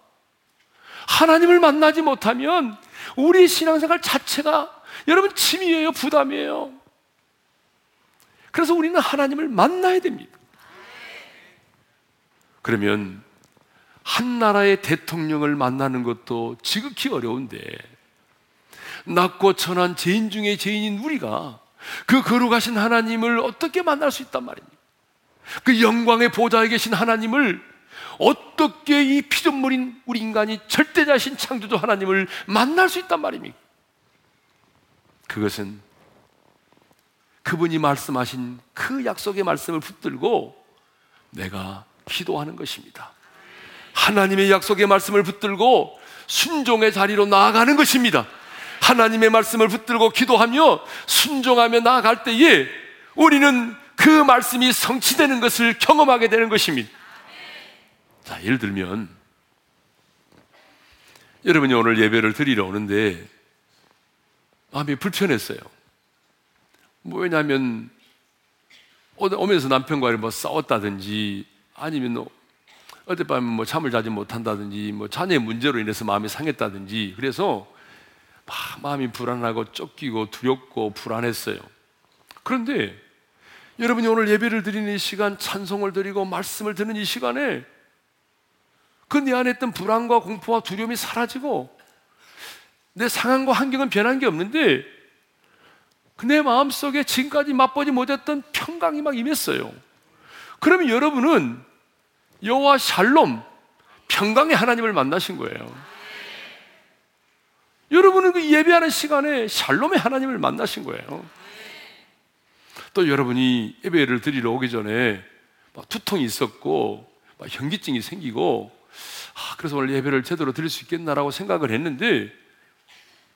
하나님을 만나지 못하면 우리 신앙생활 자체가 여러분 짐이에요, 부담이에요. 그래서 우리는 하나님을 만나야 됩니다. 그러면 한 나라의 대통령을 만나는 것도 지극히 어려운데 낮고 천한 죄인 중에 죄인인 우리가 그 거룩하신 하나님을 어떻게 만날 수 있단 말입니까? 그 영광의 보좌에 계신 하나님을 어떻게 이 피조물인 우리 인간이 절대자신 창조주 하나님을 만날 수 있단 말입니까? 그것은 그분이 말씀하신 그 약속의 말씀을 붙들고 내가 기도하는 것입니다. 하나님의 약속의 말씀을 붙들고 순종의 자리로 나아가는 것입니다. 하나님의 말씀을 붙들고 기도하며 순종하며 나아갈 때에 우리는 그 말씀이 성취되는 것을 경험하게 되는 것입니다. 자, 예를 들면 여러분이 오늘 예배를 드리러 오는데 마음이 불편했어요. 뭐 왜냐하면 오면서 남편과 뭐 싸웠다든지 아니면 어젯밤에 뭐 잠을 자지 못한다든지 뭐 자녀의 문제로 인해서 마음이 상했다든지 그래서 막 마음이 불안하고 쫓기고 두렵고 불안했어요. 그런데 여러분이 오늘 예배를 드리는 이 시간, 찬송을 드리고 말씀을 듣는 이 시간에 그 내 안에 있던 불안과 공포와 두려움이 사라지고 내 상황과 환경은 변한 게 없는데 내 마음속에 지금까지 맛보지 못했던 평강이 막 임했어요. 그러면 여러분은 여호와 샬롬 평강의 하나님을 만나신 거예요. 여러분은 그 예배하는 시간에 샬롬의 하나님을 만나신 거예요. 또 여러분이 예배를 드리러 오기 전에 두통이 있었고 현기증이 생기고 아, 그래서 오늘 예배를 제대로 드릴 수 있겠나라고 생각을 했는데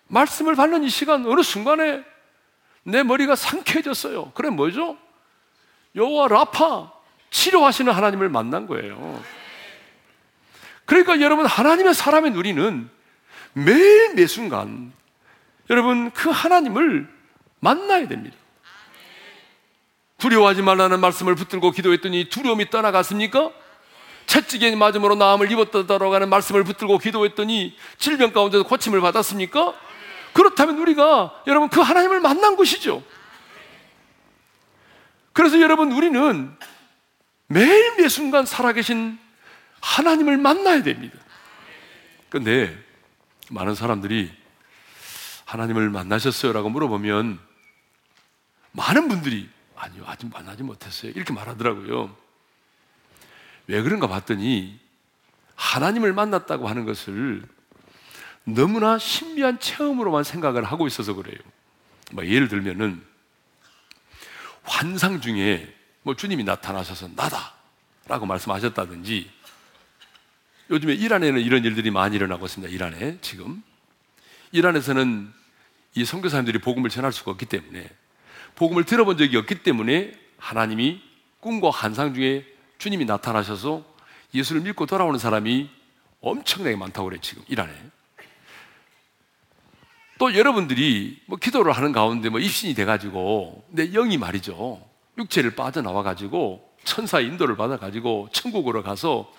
말씀을 받는 이 시간 어느 순간에 내 머리가 상쾌해졌어요. 그래 뭐죠? 여호와 라파 치료하시는 하나님을 만난 거예요. 그러니까 여러분 하나님의 사람의 우리는 매일 매 순간 여러분 그 하나님을 만나야 됩니다. 두려워하지 말라는 말씀을 붙들고 기도했더니 두려움이 떠나갔습니까? 채찍에 맞음으로 나음을 입었다라고 하는 말씀을 붙들고 기도했더니 질병 가운데서 고침을 받았습니까? 그렇다면 우리가 여러분 그 하나님을 만난 것이죠. 그래서 여러분 우리는 매일 매 순간 살아계신 하나님을 만나야 됩니다. 근데 많은 사람들이 하나님을 만나셨어요? 라고 물어보면 많은 분들이 아니요, 아직 만나지 못했어요. 이렇게 말하더라고요. 왜 그런가 봤더니 하나님을 만났다고 하는 것을 너무나 신비한 체험으로만 생각을 하고 있어서 그래요. 뭐 예를 들면은 환상 중에 뭐 주님이 나타나셔서 나다 라고 말씀하셨다든지 요즘에 이란에는 이런 일들이 많이 일어나고 있습니다. 이란에 지금 이란에서는 이 선교사님들이 복음을 전할 수가 없기 때문에 복음을 들어본 적이 없기 때문에 하나님이 꿈과 환상 중에 주님이 나타나셔서 예수를 믿고 돌아오는 사람이 엄청나게 많다고 그래요, 지금 이란에. 또 여러분들이 뭐 기도를 하는 가운데 뭐 입신이 돼가지고 내 영이 말이죠. 육체를 빠져나와가지고 천사의 인도를 받아가지고 천국으로 가서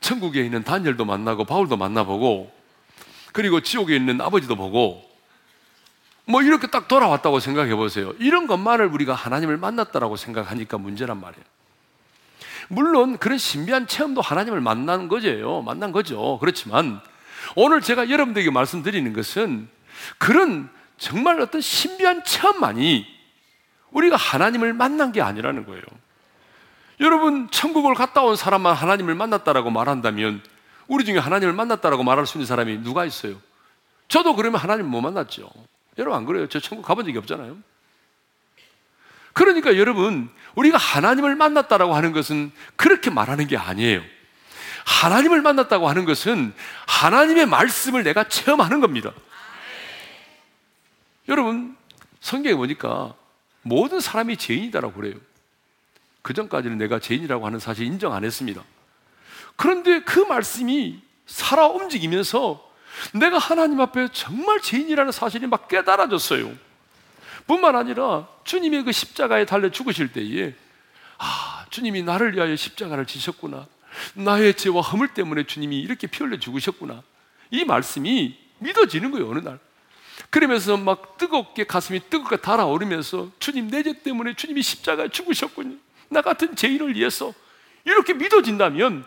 천국에 있는 단열도 만나고 바울도 만나보고 그리고 지옥에 있는 아버지도 보고 뭐 이렇게 딱 돌아왔다고 생각해 보세요. 이런 것만을 우리가 하나님을 만났다라고 생각하니까 문제란 말이에요. 물론 그런 신비한 체험도 하나님을 만난 거죠. 만난 거죠. 그렇지만 오늘 제가 여러분들에게 말씀드리는 것은 그런 정말 어떤 신비한 체험만이 우리가 하나님을 만난 게 아니라는 거예요. 여러분, 천국을 갔다 온 사람만 하나님을 만났다라고 말한다면 우리 중에 하나님을 만났다라고 말할 수 있는 사람이 누가 있어요? 저도 그러면 하나님 못 만났죠. 여러분 안 그래요? 저 천국 가본 적이 없잖아요. 그러니까 여러분, 우리가 하나님을 만났다라고 하는 것은 그렇게 말하는 게 아니에요. 하나님을 만났다고 하는 것은 하나님의 말씀을 내가 체험하는 겁니다. 여러분, 성경에 보니까 모든 사람이 죄인이다라고 그래요. 그 전까지는 내가 죄인이라고 하는 사실 인정 안 했습니다. 그런데 그 말씀이 살아 움직이면서 내가 하나님 앞에 정말 죄인이라는 사실이 막 깨달아졌어요. 뿐만 아니라 주님의 그 십자가에 달려 죽으실 때에 아, 주님이 나를 위하여 십자가를 지셨구나. 나의 죄와 허물 때문에 주님이 이렇게 피 흘려 죽으셨구나. 이 말씀이 믿어지는 거예요, 어느 날. 그러면서 막 뜨겁게 가슴이 뜨겁게 달아오르면서 주님 내 죄 때문에 주님이 십자가에 죽으셨군요. 나 같은 죄인을 위해서 이렇게 믿어진다면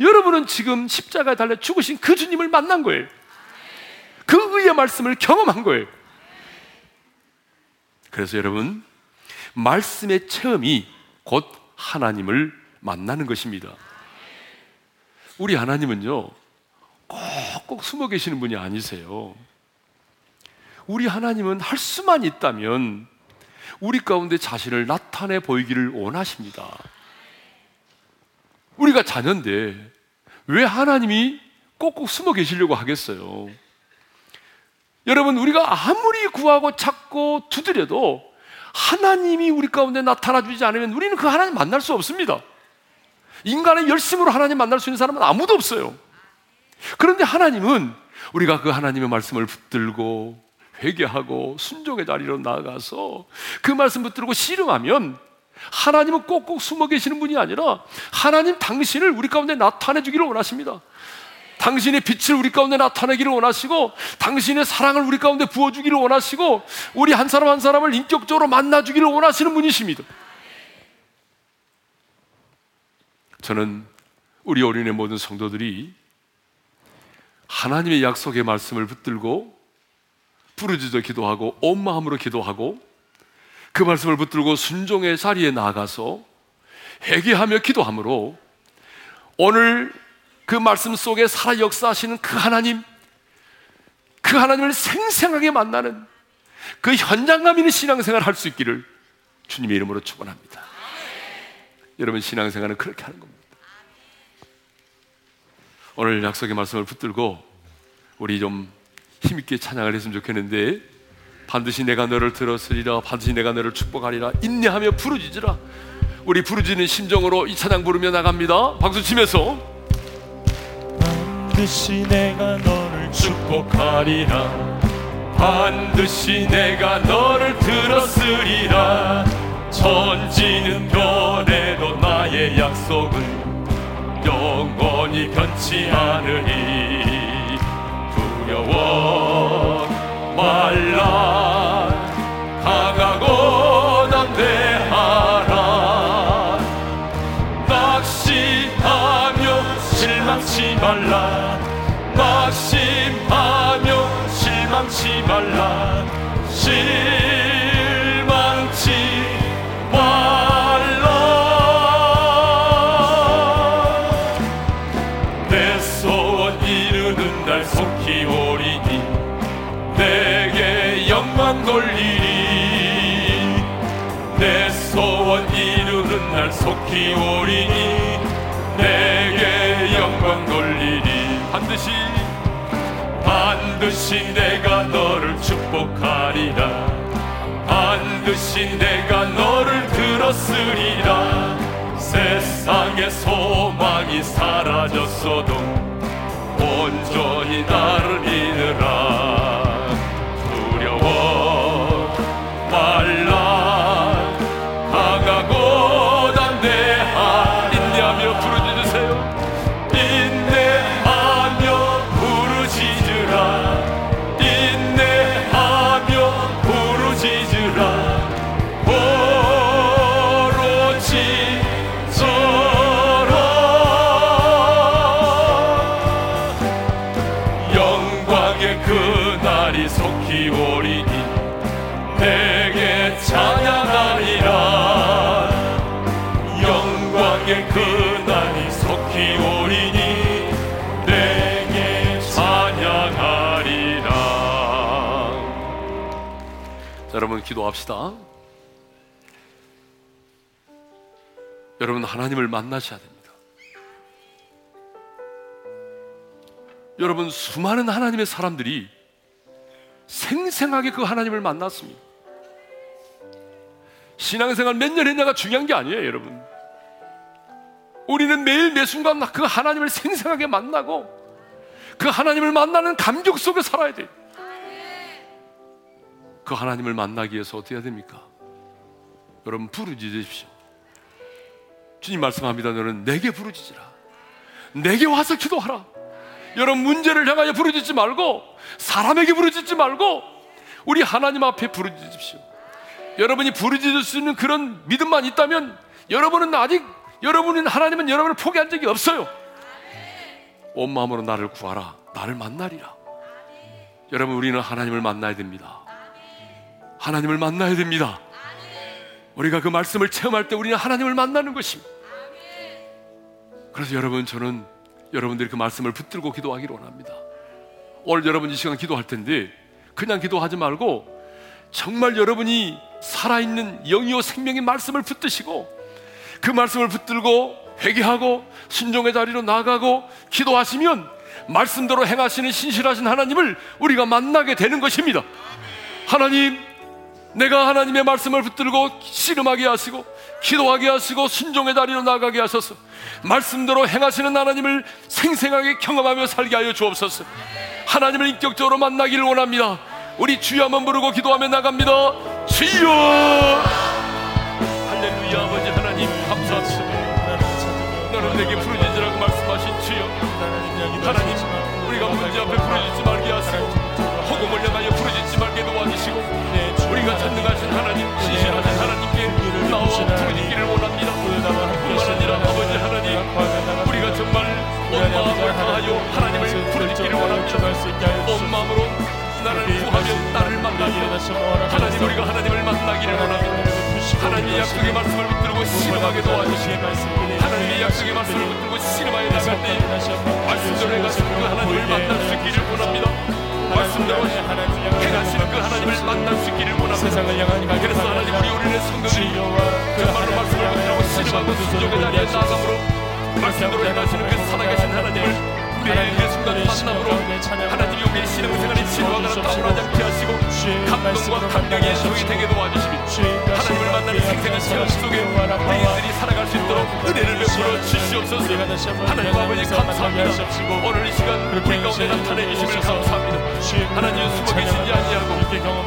여러분은 지금 십자가에 달려 죽으신 그 주님을 만난 거예요. 그 의의 말씀을 경험한 거예요. 그래서 여러분, 말씀의 체험이 곧 하나님을 만나는 것입니다. 우리 하나님은요, 꼭 꼭 숨어 계시는 분이 아니세요. 우리 하나님은 할 수만 있다면 우리 가운데 자신을 나타내 보이기를 원하십니다. 우리가 자녀인데 왜 하나님이 꼭꼭 숨어 계시려고 하겠어요? 여러분, 우리가 아무리 구하고 찾고 두드려도 하나님이 우리 가운데 나타나 주지 않으면 우리는 그 하나님 만날 수 없습니다. 인간의 열심으로 하나님 만날 수 있는 사람은 아무도 없어요. 그런데 하나님은 우리가 그 하나님의 말씀을 붙들고 회개하고 순종의 자리로 나아가서 그 말씀 붙들고 씨름하면 하나님은 꼭꼭 숨어 계시는 분이 아니라 하나님 당신을 우리 가운데 나타내 주기를 원하십니다. 당신의 빛을 우리 가운데 나타내기를 원하시고 당신의 사랑을 우리 가운데 부어주기를 원하시고 우리 한 사람 한 사람을 인격적으로 만나주기를 원하시는 분이십니다. 저는 우리 어린의 모든 성도들이 하나님의 약속의 말씀을 붙들고 부르짖어 기도하고 온 마음으로 기도하고 그 말씀을 붙들고 순종의 자리에 나가서 회개하며 기도함으로 오늘 그 말씀 속에 살아 역사하시는 그 하나님, 그 하나님을 생생하게 만나는 그 현장감 있는 신앙생활 할 수 있기를 주님의 이름으로 축원합니다. 여러분 신앙생활은 그렇게 하는 겁니다. 오늘 약속의 말씀을 붙들고 우리 좀 힘있게 찬양을 했으면 좋겠는데 반드시 내가 너를 들었으리라 반드시 내가 너를 축복하리라 인내하며 부르짖으라 우리 부르짖는 심정으로 이 찬양 부르며 나갑니다 박수 치면서 반드시 내가 너를 축복하리라. 반드시 내가 너를 들었으리라. 천지는 변해도 나의 약속은 영원히 변치 않으리. 두려워 말라. 강하고 담대하라. 낙심하며 실망치 말라 말라. 실망치 말라. 내 소원 이루는 날 속히 오리니 내게 영광 돌리리. 내 소원 이루는 날 속히 오리니 내게 영광 돌리리. 반드시 반드시 내가 축복하리라. 반드시 내가 너를 들었으리라. 세상의 소망이 사라졌어도 온전히 나를 믿으라 기도합시다. 여러분 하나님을 만나셔야 됩니다. 여러분 수많은 하나님의 사람들이 생생하게 그 하나님을 만났습니다. 신앙생활 몇 년 했냐가 중요한 게 아니에요 여러분. 우리는 매일 매 순간 그 하나님을 생생하게 만나고 그 하나님을 만나는 감격 속에 살아야 돼요 그 하나님을 만나기 위해서 어떻게 해야 됩니까? 여러분 부르짖으십시오. 주님 말씀합니다. 너는 내게 부르짖으라. 내게 와서 기도하라. 여러분 문제를 향하여 부르짖지 말고 사람에게 부르짖지 말고 우리 하나님 앞에 부르짖으십시오. 여러분이 부르짖을 수 있는 그런 믿음만 있다면 여러분은 아직 여러분은 하나님은 여러분을 포기한 적이 없어요. 온 마음으로 나를 구하라. 나를 만나리라. 여러분 우리는 하나님을 만나야 됩니다. 하나님을 만나야 됩니다. 우리가 그 말씀을 체험할 때 우리는 하나님을 만나는 것입니다. 그래서 여러분 저는 여러분들이 그 말씀을 붙들고 기도하기를 원합니다. 오늘 여러분 이 시간 기도할 텐데 그냥 기도하지 말고 정말 여러분이 살아있는 영이요 생명의 말씀을 붙드시고 그 말씀을 붙들고 회개하고 순종의 자리로 나가고 기도하시면 말씀대로 행하시는 신실하신 하나님을 우리가 만나게 되는 것입니다. 하나님, 내가 하나님의 말씀을 붙들고 씨름하게 하시고 기도하게 하시고 순종의 자리로 나가게 하소서. 말씀대로 행하시는 하나님을 생생하게 경험하며 살게 하여 주옵소서. 하나님을 인격적으로 만나기를 원합니다. 우리 주여 한번 부르고 기도하며 나갑니다. 주여! 할렐루야 아버지 하나님 감사합니다. 넌 너는 내게 부르짖으라고 말씀하신 주여 하나님 우리가 문제 앞에 부르짖지 말게 하시고 허공을 향하여 도와주시고 우리가 전능하신 하나님 신실하신 하나님께 나와 부르짖기를 원합니다. 뿐만 아니라 아버지 하나님 우리가 정말 온 마음을 다하여 하나님을 부르짖기를 원합니다. 온 마음으로 나를 구하면 나를 만나기를 하나님 우리가 하나님을 만나기를 원합니다. 하나님의 약속의 말씀을 붙들고 신음하게 도와주시고 하나님의 약속의 말씀을 붙들고 신음하여 나갈 때 말씀대로 해가시는 그 하나님을 만날 수 있기를 원합니다 말씀대로 행하시는 그 하나님을 만날 수 있기를 원합니다. 그래서 하나님 우리 우리의 성도들이 정말로 말씀을 붙들고 신음하고 순종의 자리에 나아감으로 말씀대로 행하시는 그 살아계신 하나님을 우리의 그 순간 만남으로 하나님이 우리의 신앙생활이 치료하거나 따분하지 않게 하시고 감동과 감격의 소이 되게 도와주시며 하나님을 만나는 생생한 체험 속에 우리들이 살아갈 수 있도록 은혜를 베풀어 주시옵소서. 하나님 아버지 감사합니다. 오늘 이 시간 우리 가운데 나타내 주심을 감사합니다. 하나님 숨어 계시지 아니하고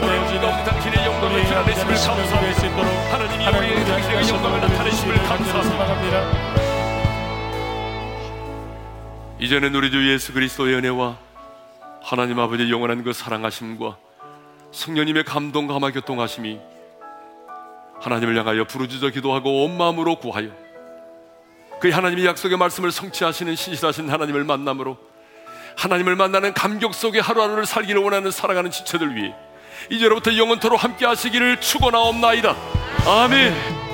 오늘 우리 가운데 당신의 영광을 드러내심을 감사합니다. 하나님이 우리의 당신의 영광을 나타내심을 감사합니다 이제는 우리 주 예수 그리스도의 은혜와 하나님 아버지의 영원한 그 사랑하심과 성령님의 감동 감화 교통하심이 하나님을 향하여 부르짖어 기도하고 온 마음으로 구하여 그 하나님의 약속의 말씀을 성취하시는 신실하신 하나님을 만남으로 하나님을 만나는 감격 속에 하루하루를 살기를 원하는 살아가는 지체들 위해 이제로부터 영원토록 함께 하시기를 축원하옵나이다. 아멘.